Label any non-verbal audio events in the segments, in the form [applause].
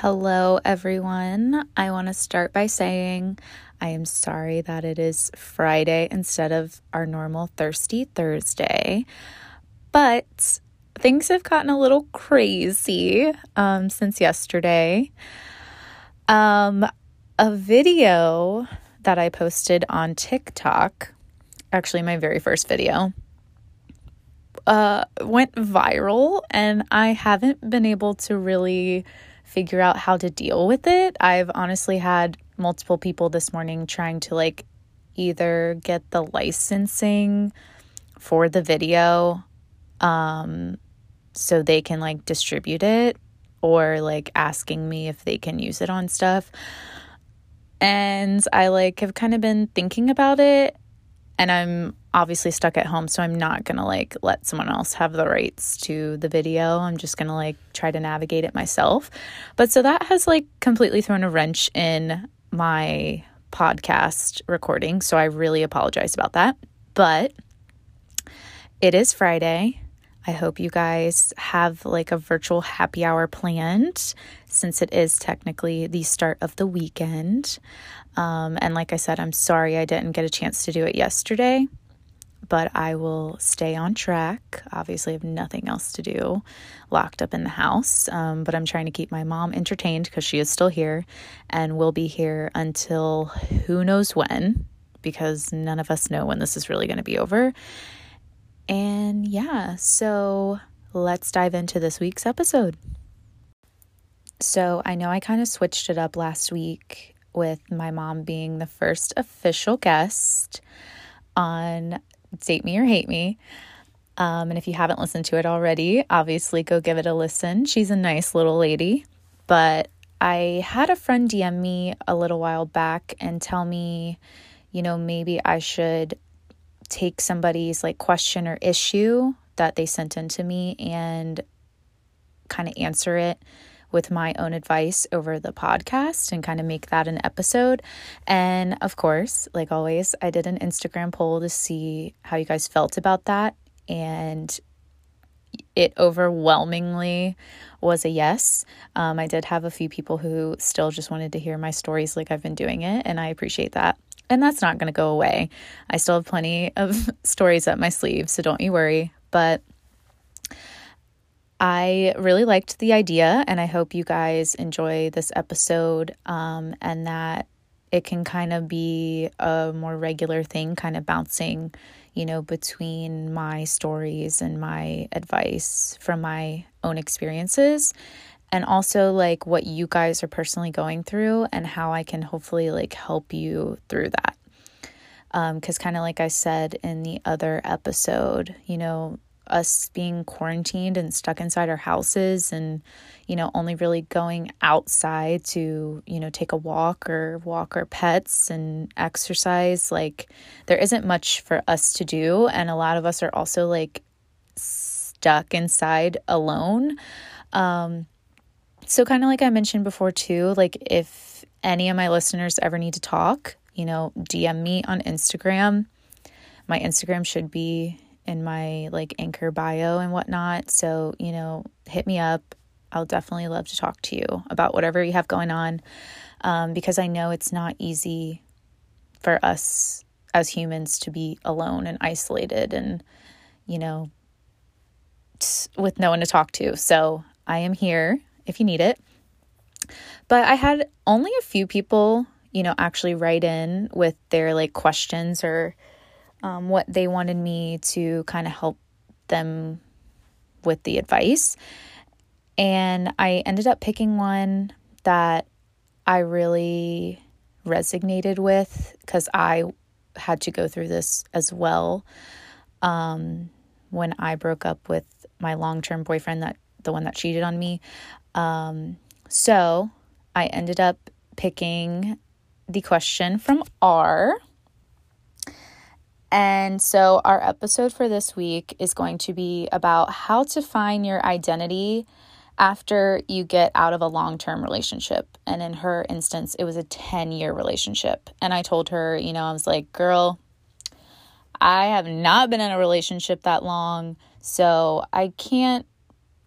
Hello, everyone. I want to start by saying I am sorry that it is Friday instead of our normal Thirsty Thursday, but things have gotten a little crazy um, since yesterday. Um, a video that I posted on TikTok, actually, my very first video, uh, went viral, and I haven't been able to really figure out how to deal with it. I've honestly had multiple people this morning trying to like either get the licensing for the video um so they can like distribute it or like asking me if they can use it on stuff. And I like have kind of been thinking about it and I'm obviously stuck at home, so I'm not gonna like let someone else have the rights to the video. I'm just gonna like try to navigate it myself. But so that has like completely thrown a wrench in my podcast recording. So I really apologize about that. But it is Friday. I hope you guys have like a virtual happy hour planned since it is technically the start of the weekend. Um, and like I said, I'm sorry I didn't get a chance to do it yesterday, but I will stay on track. Obviously, I have nothing else to do locked up in the house, um, but I'm trying to keep my mom entertained because she is still here and will be here until who knows when because none of us know when this is really going to be over. And yeah, so let's dive into this week's episode. So I know I kind of switched it up last week with my mom being the first official guest on Date Me or Hate Me. Um, and if you haven't listened to it already, obviously go give it a listen. She's a nice little lady. But I had a friend DM me a little while back and tell me, you know, maybe I should take somebody's like question or issue that they sent in to me and kind of answer it with my own advice over the podcast and kind of make that an episode. And of course, like always, I did an Instagram poll to see how you guys felt about that. And it overwhelmingly was a yes. Um, I did have a few people who still just wanted to hear my stories like I've been doing it, and I appreciate that. And that's not going to go away. I still have plenty of [laughs] stories up my sleeve, so don't you worry. But I really liked the idea, and I hope you guys enjoy this episode um, and that it can kind of be a more regular thing, kind of bouncing, you know, between my stories and my advice from my own experiences and also like what you guys are personally going through and how I can hopefully like help you through that. Because, um, kind of like I said in the other episode, you know, us being quarantined and stuck inside our houses and, you know, only really going outside to, you know, take a walk or walk our pets and exercise, like, there isn't much for us to do. And a lot of us are also like stuck inside alone. Um, so, kind of like I mentioned before, too, like if any of my listeners ever need to talk, you know, DM me on Instagram. My Instagram should be in my like anchor bio and whatnot. So, you know, hit me up. I'll definitely love to talk to you about whatever you have going on um, because I know it's not easy for us as humans to be alone and isolated and, you know, with no one to talk to. So, I am here if you need it. But I had only a few people, you know, actually write in with their like questions or um, what they wanted me to kind of help them with the advice. And I ended up picking one that I really resonated with because I had to go through this as well um, when I broke up with my long term boyfriend, that the one that cheated on me. Um, so I ended up picking the question from R. And so, our episode for this week is going to be about how to find your identity after you get out of a long term relationship. And in her instance, it was a 10 year relationship. And I told her, you know, I was like, girl, I have not been in a relationship that long. So, I can't,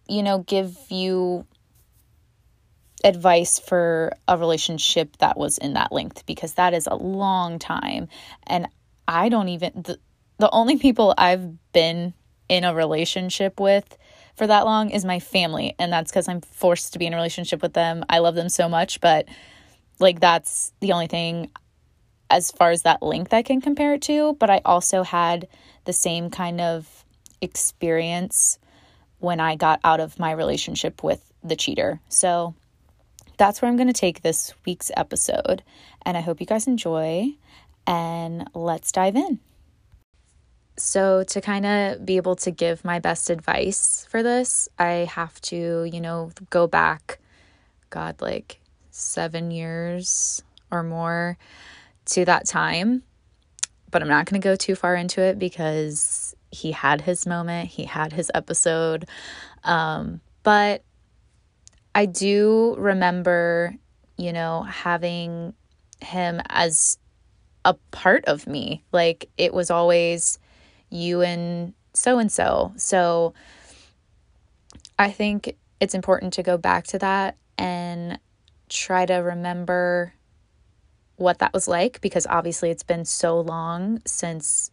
you know, give you advice for a relationship that was in that length because that is a long time and I don't even the, the only people I've been in a relationship with for that long is my family and that's cuz I'm forced to be in a relationship with them. I love them so much, but like that's the only thing as far as that length I can compare it to, but I also had the same kind of experience when I got out of my relationship with the cheater. So that's where I'm going to take this week's episode. And I hope you guys enjoy. And let's dive in. So, to kind of be able to give my best advice for this, I have to, you know, go back, God, like seven years or more to that time. But I'm not going to go too far into it because he had his moment, he had his episode. Um, but I do remember, you know, having him as a part of me. Like it was always you and so and so. So I think it's important to go back to that and try to remember what that was like because obviously it's been so long since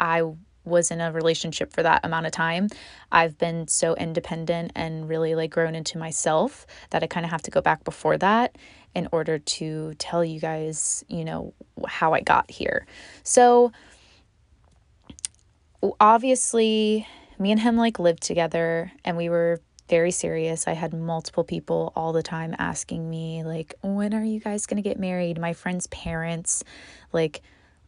I was in a relationship for that amount of time, I've been so independent and really like grown into myself that I kind of have to go back before that in order to tell you guys, you know, how I got here. So obviously, me and him like lived together and we were very serious. I had multiple people all the time asking me like, "When are you guys going to get married?" My friends' parents, like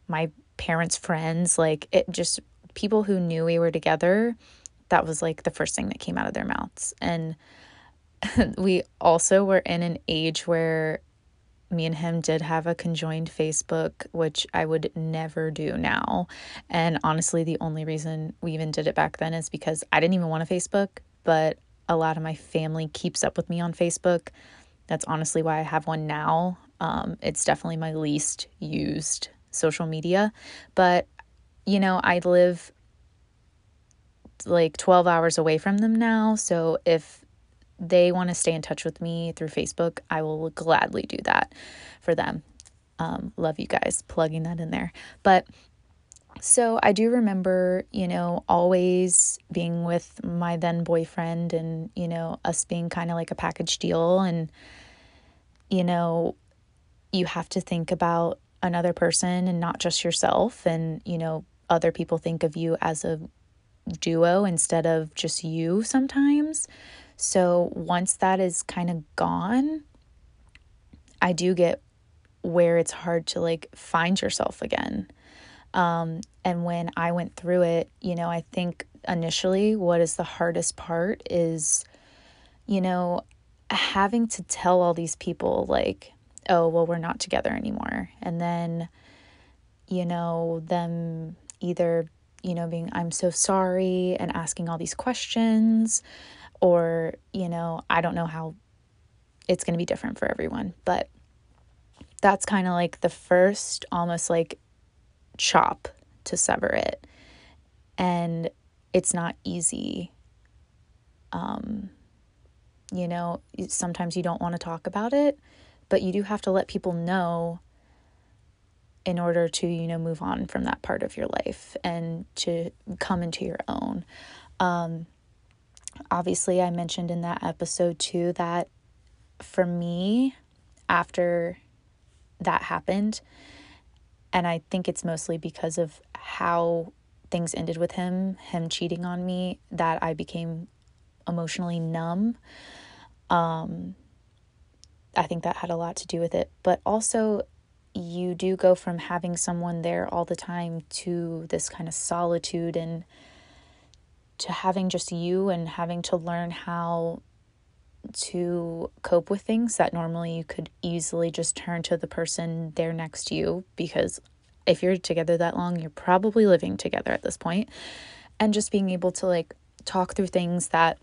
my parents' friends, like it just people who knew we were together, that was like the first thing that came out of their mouths. And [laughs] we also were in an age where me and him did have a conjoined Facebook, which I would never do now. And honestly, the only reason we even did it back then is because I didn't even want a Facebook, but a lot of my family keeps up with me on Facebook. That's honestly why I have one now. Um, it's definitely my least used social media, but you know, I live like 12 hours away from them now. So if they want to stay in touch with me through Facebook, I will gladly do that for them. Um, love you guys plugging that in there. But so I do remember, you know, always being with my then boyfriend and, you know, us being kind of like a package deal. And, you know, you have to think about another person and not just yourself. And, you know, other people think of you as a duo instead of just you sometimes. So once that is kind of gone, I do get where it's hard to like find yourself again. Um, and when I went through it, you know, I think initially what is the hardest part is, you know, having to tell all these people, like, oh, well, we're not together anymore. And then, you know, them either, you know, being, I'm so sorry and asking all these questions, or, you know, I don't know how it's going to be different for everyone. But that's kind of like the first almost like chop to sever it. And it's not easy. Um, you know, sometimes you don't want to talk about it, but you do have to let people know in order to, you know, move on from that part of your life and to come into your own. Um, obviously, I mentioned in that episode too that for me, after that happened, and I think it's mostly because of how things ended with him, him cheating on me, that I became emotionally numb. Um, I think that had a lot to do with it. But also, you do go from having someone there all the time to this kind of solitude and to having just you and having to learn how to cope with things that normally you could easily just turn to the person there next to you because if you're together that long, you're probably living together at this point. And just being able to like talk through things that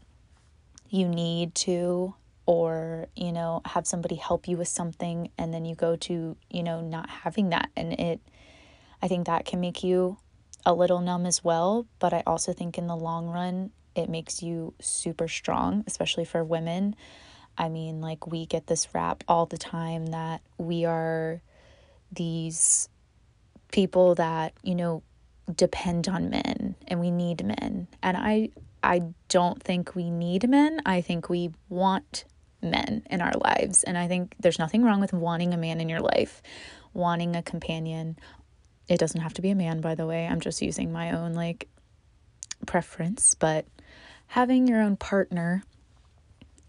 you need to or you know have somebody help you with something and then you go to you know not having that and it i think that can make you a little numb as well but i also think in the long run it makes you super strong especially for women I mean, like, we get this rap all the time that we are these people that, you know, depend on men and we need men. And I I don't think we need men. I think we want men in our lives. And I think there's nothing wrong with wanting a man in your life, wanting a companion. It doesn't have to be a man, by the way. I'm just using my own like preference, but having your own partner,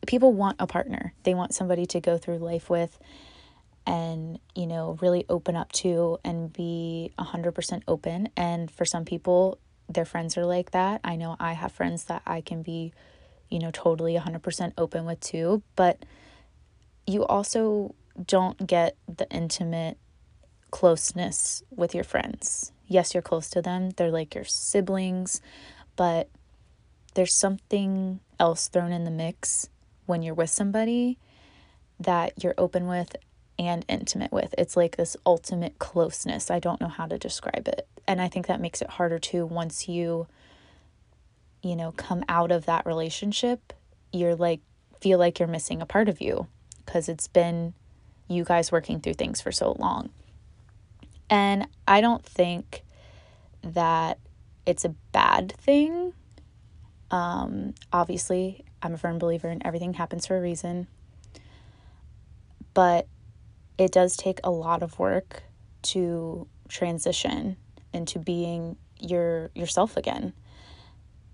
people want a partner. They want somebody to go through life with and, you know, really open up to and be 100% open. And for some people, their friends are like that. I know I have friends that I can be, you know, totally 100% open with too, but you also don't get the intimate closeness with your friends. Yes, you're close to them, they're like your siblings, but there's something else thrown in the mix when you're with somebody that you're open with and intimate with. It's like this ultimate closeness. I don't know how to describe it. And I think that makes it harder too once you you know come out of that relationship, you're like feel like you're missing a part of you because it's been you guys working through things for so long. And I don't think that it's a bad thing. Um, obviously, I'm a firm believer in everything happens for a reason. But it does take a lot of work to transition into being your yourself again.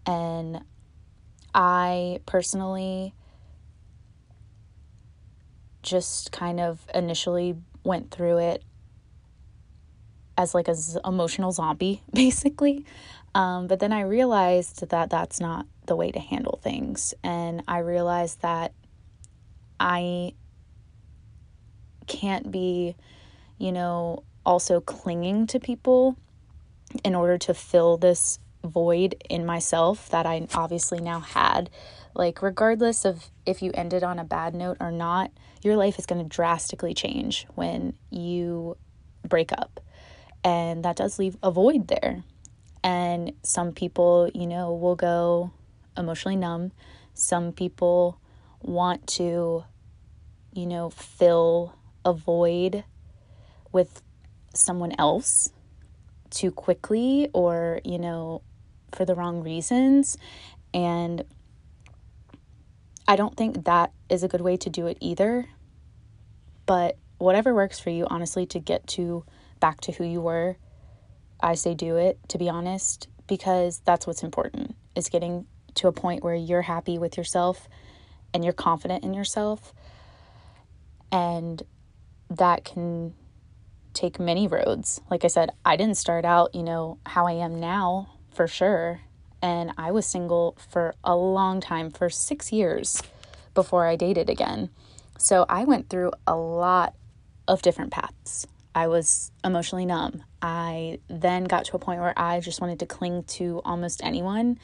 And I personally just kind of initially went through it as like a z- emotional zombie [laughs] basically um, but then i realized that that's not the way to handle things and i realized that i can't be, you know, also clinging to people in order to fill this void in myself that I obviously now had. Like, regardless of if you ended on a bad note or not, your life is going to drastically change when you break up. And that does leave a void there. And some people, you know, will go emotionally numb. Some people want to, you know, fill a void with someone else too quickly or, you know, for the wrong reasons. And I don't think that is a good way to do it either. But whatever works for you, honestly, to get to back to who you were, I say do it, to be honest, because that's what's important is getting to a point where you're happy with yourself and you're confident in yourself. And that can take many roads. Like I said, I didn't start out, you know, how I am now for sure. And I was single for a long time, for six years before I dated again. So I went through a lot of different paths. I was emotionally numb. I then got to a point where I just wanted to cling to almost anyone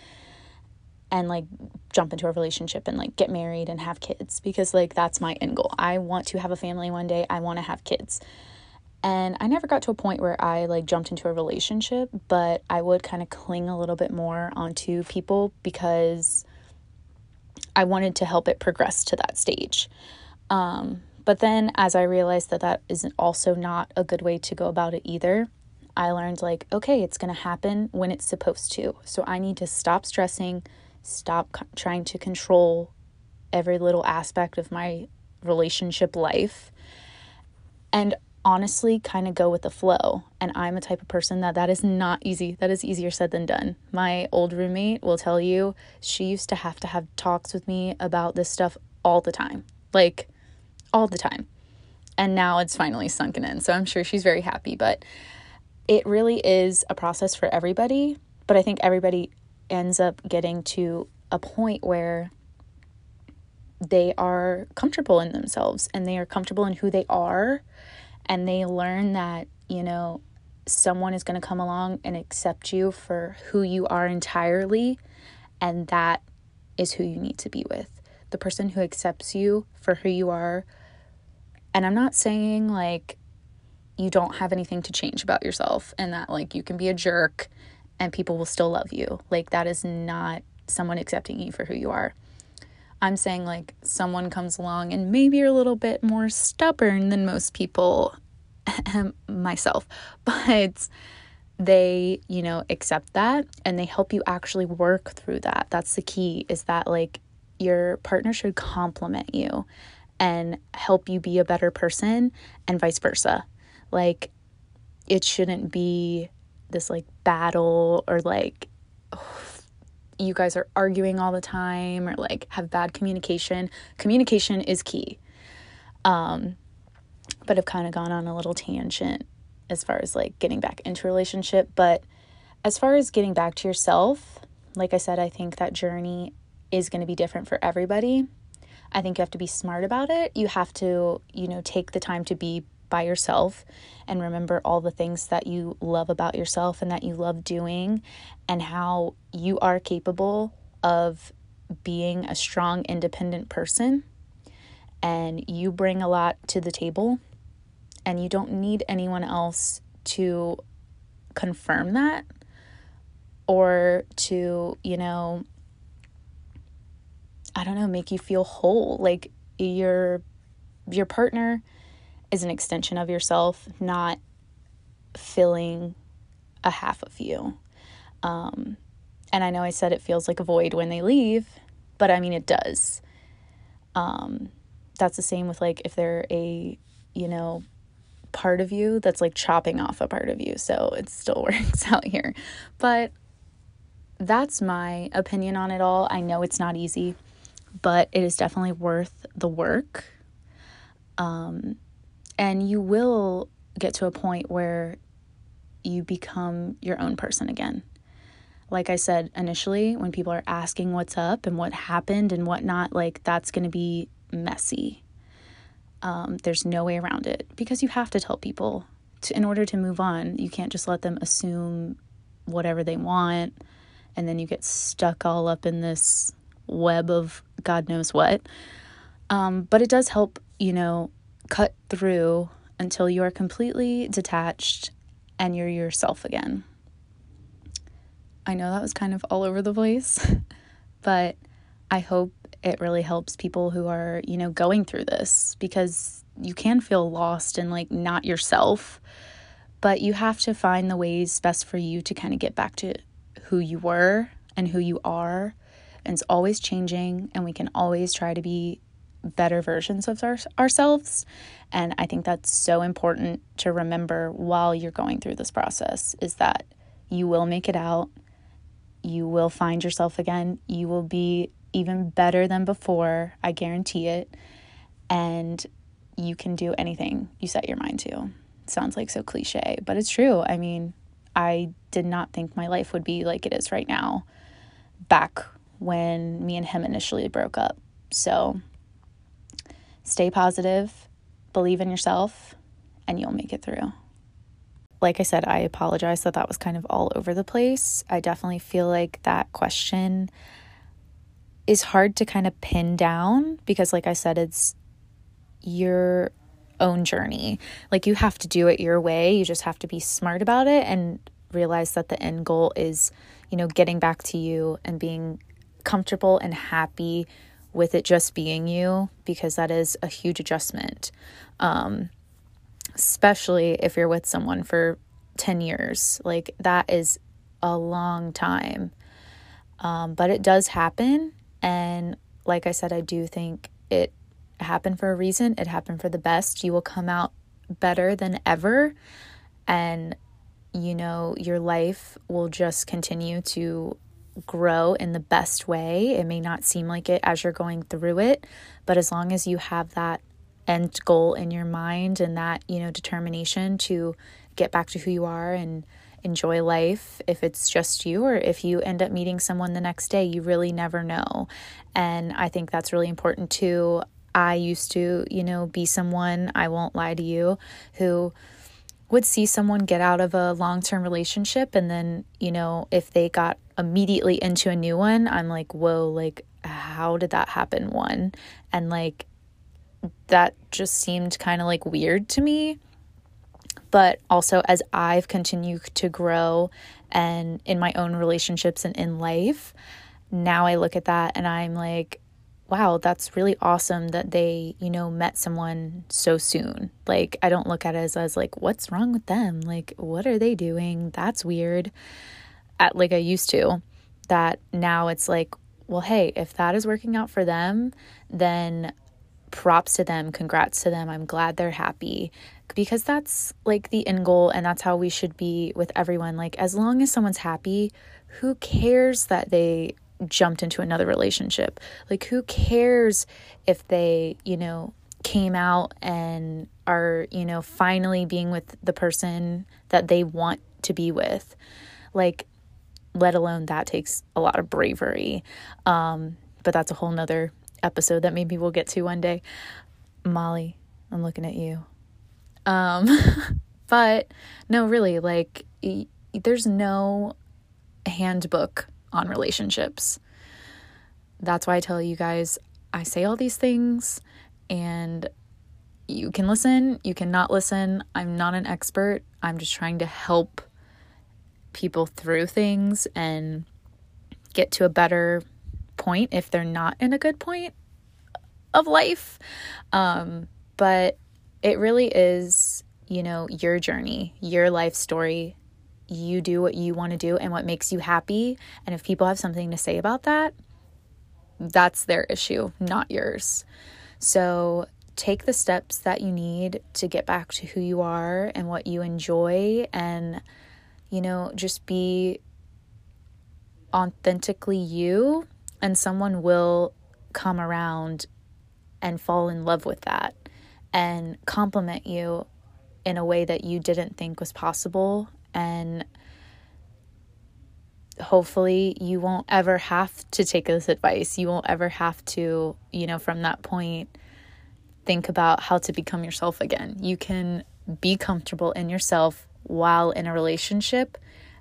and like jump into a relationship and like get married and have kids because like that's my end goal. I want to have a family one day. I want to have kids. And I never got to a point where I like jumped into a relationship, but I would kind of cling a little bit more onto people because I wanted to help it progress to that stage. Um, but then as I realized that that isn't also not a good way to go about it either, I learned like, okay, it's going to happen when it's supposed to. So I need to stop stressing, stop c- trying to control every little aspect of my relationship life and honestly kind of go with the flow. And i'm a type of person that that is not easy that is easier said than done. My old roommate will tell you she used to have to have talks with me about this stuff all the time. Like all the time and now it's finally sunken in so i'm sure she's very happy but it really is a process for everybody but i think everybody ends up getting to a point where they are comfortable in themselves and they are comfortable in who they are and they learn that, you know, someone is going to come along and accept you for who you are entirely and that is who you need to be with. The person who accepts you for who you are. And I'm not saying like you don't have anything to change about yourself and that like you can be a jerk and people will still love you. Like, that is not someone accepting you for who you are. I'm saying like someone comes along and maybe you're a little bit more stubborn than most people, [laughs] myself, [laughs] but they, you know, accept that and they help you actually work through that. That's the key is that like your partner should compliment you and help you be a better person and vice versa. Like it shouldn't be this like battle or like [sighs] you guys are arguing all the time or like have bad communication. Communication is key. Um, but I've kind of gone on a little tangent as far as like getting back into a relationship. But as far as getting back to yourself, like I said, I think that journey is going to be different for everybody. I think you have to be smart about it. You have to, you know, take the time to be by yourself and remember all the things that you love about yourself and that you love doing and how you are capable of being a strong, independent person. And you bring a lot to the table, and you don't need anyone else to confirm that or to, you know, I don't know, make you feel whole. Like your your partner is an extension of yourself, not filling a half of you. Um, and I know I said it feels like a void when they leave, but I mean, it does. Um, that's the same with like if they're a, you know, part of you that's like chopping off a part of you. So it still [laughs] works out here. But that's my opinion on it all. I know it's not easy, but it is definitely worth the work. Um, and you will get to a point where you become your own person again. Like I said initially, when people are asking what's up and what happened and whatnot, like that's going to be messy. Um, there's no way around it because you have to tell people to, in order to move on. You can't just let them assume whatever they want and then you get stuck all up in this web of God knows what. Um, but it does help, you know, cut through until you are completely detached and you're yourself again. I know that was kind of all over the place, [laughs] but I hope it really helps people who are, you know, going through this because you can feel lost and like not yourself, but you have to find the ways best for you to kind of get back to who you were and who you are. And it's always changing, and we can always try to be better versions of our, ourselves. And I think that's so important to remember while you're going through this process is that you will make it out. You will find yourself again. You will be even better than before. I guarantee it. And you can do anything you set your mind to. sounds like so cliche, but it's true. I mean, I did not think my life would be like it is right now back when me and him initially broke up. So stay positive, believe in yourself, and you'll make it through. Like I said, I apologize that that was kind of all over the place. I definitely feel like that question is hard to kind of pin down because, like I said, it's your own journey. Like you have to do it your way. You just have to be smart about it and realize that the end goal is, you know, getting back to you and being comfortable and happy with it just being you because that is a huge adjustment. Um, especially if you're with someone for 10 years. Like that is a long time. Um, but it does happen. And like I said, I do think it happened for a reason. It happened for the best. You will come out better than ever. And, you know, your life will just continue to grow in the best way. It may not seem like it as you're going through it, but as long as you have that end goal in your mind and that, you know, determination to get back to who you are and enjoy life if it's just you or if you end up meeting someone the next day, you really never know. And I think that's really important too. I used to, you know, be someone, I won't lie to you, who would see someone get out of a long term relationship and then, you know, if they got immediately into a new one, I'm like, whoa, like, how did that happen? One. And like, that just seemed kind of like weird to me. But also, as I've continued to grow and in my own relationships and in life, now I look at that and I'm like, wow, that's really awesome that they, you know, met someone so soon. Like, I don't look at it as, as like, what's wrong with them? Like, what are they doing? That's weird. At like I used to. That now it's like, well, hey, if that is working out for them, then props to them, congrats to them. I'm glad they're happy because that's like the end goal and that's how we should be with everyone. Like, as long as someone's happy, who cares that they jumped into another relationship. Like, who cares if they, you know, came out and are, you know, finally being with the person that they want to be with? Like, let alone that takes a lot of bravery. Um, but that's a whole nother episode that maybe we'll get to one day. Molly, I'm looking at you. Um, [laughs] but no, really, like, y- there's no handbook on relationships. That's why I tell you guys, I say all these things and you can listen, you cannot listen. I'm not an expert. I'm just trying to help people through things and get to a better point if they're not in a good point of life. Um, but it really is, you know, your journey, your life story, you do what you want to do and what makes you happy. And if people have something to say about that, that's their issue, not yours. So take the steps that you need to get back to who you are and what you enjoy and you know just be authentically you and someone will come around and fall in love with that and compliment you in a way that you didn't think was possible and hopefully you won't ever have to take this advice. You won't ever have to, you know, from that point think about how to become yourself again. You can be comfortable in yourself while in a relationship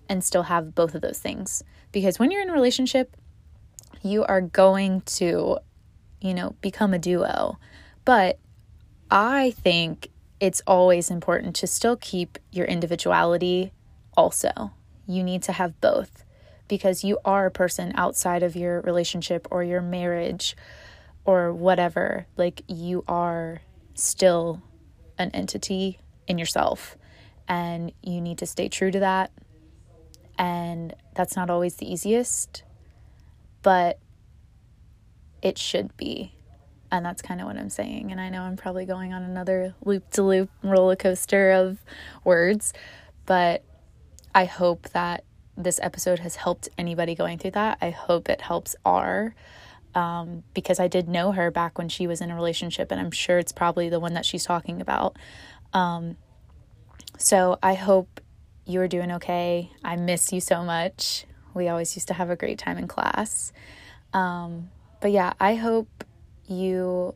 and still have both of those things. Because when you're in a relationship, you are going to, you know, become a duo. But I think it's always important to still keep your individuality also. You need to have both because you are a person outside of your relationship or your marriage or whatever. Like you are still an entity in yourself and you need to stay true to that. And that's not always the easiest, but it should be. And that's kind of what I'm saying. And I know I'm probably going on another loop to loop roller coaster of words, but I hope that this episode has helped anybody going through that. I hope it helps R um, because I did know her back when she was in a relationship, and I'm sure it's probably the one that she's talking about. Um, so I hope you are doing okay. I miss you so much. We always used to have a great time in class. Um, but yeah, I hope you,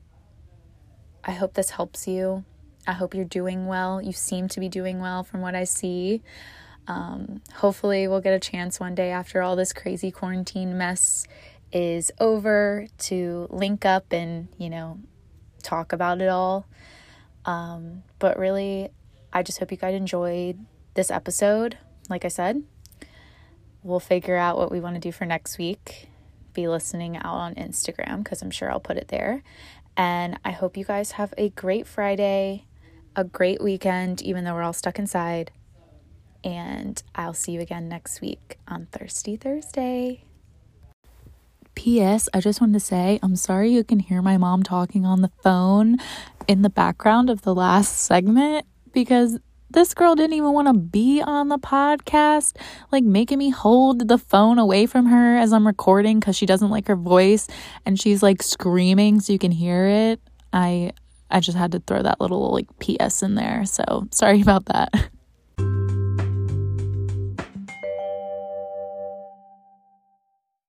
I hope this helps you. I hope you're doing well. You seem to be doing well from what I see. Um, hopefully, we'll get a chance one day after all this crazy quarantine mess is over to link up and, you know, talk about it all. Um, but really, I just hope you guys enjoyed this episode. Like I said, we'll figure out what we want to do for next week. Be listening out on Instagram because I'm sure I'll put it there. And I hope you guys have a great Friday, a great weekend, even though we're all stuck inside and I'll see you again next week on Thirsty Thursday. P.S. I just wanted to say I'm sorry you can hear my mom talking on the phone in the background of the last segment because this girl didn't even want to be on the podcast, like making me hold the phone away from her as I'm recording because she doesn't like her voice and she's like screaming so you can hear it. I I just had to throw that little like PS in there. So sorry about that. [laughs]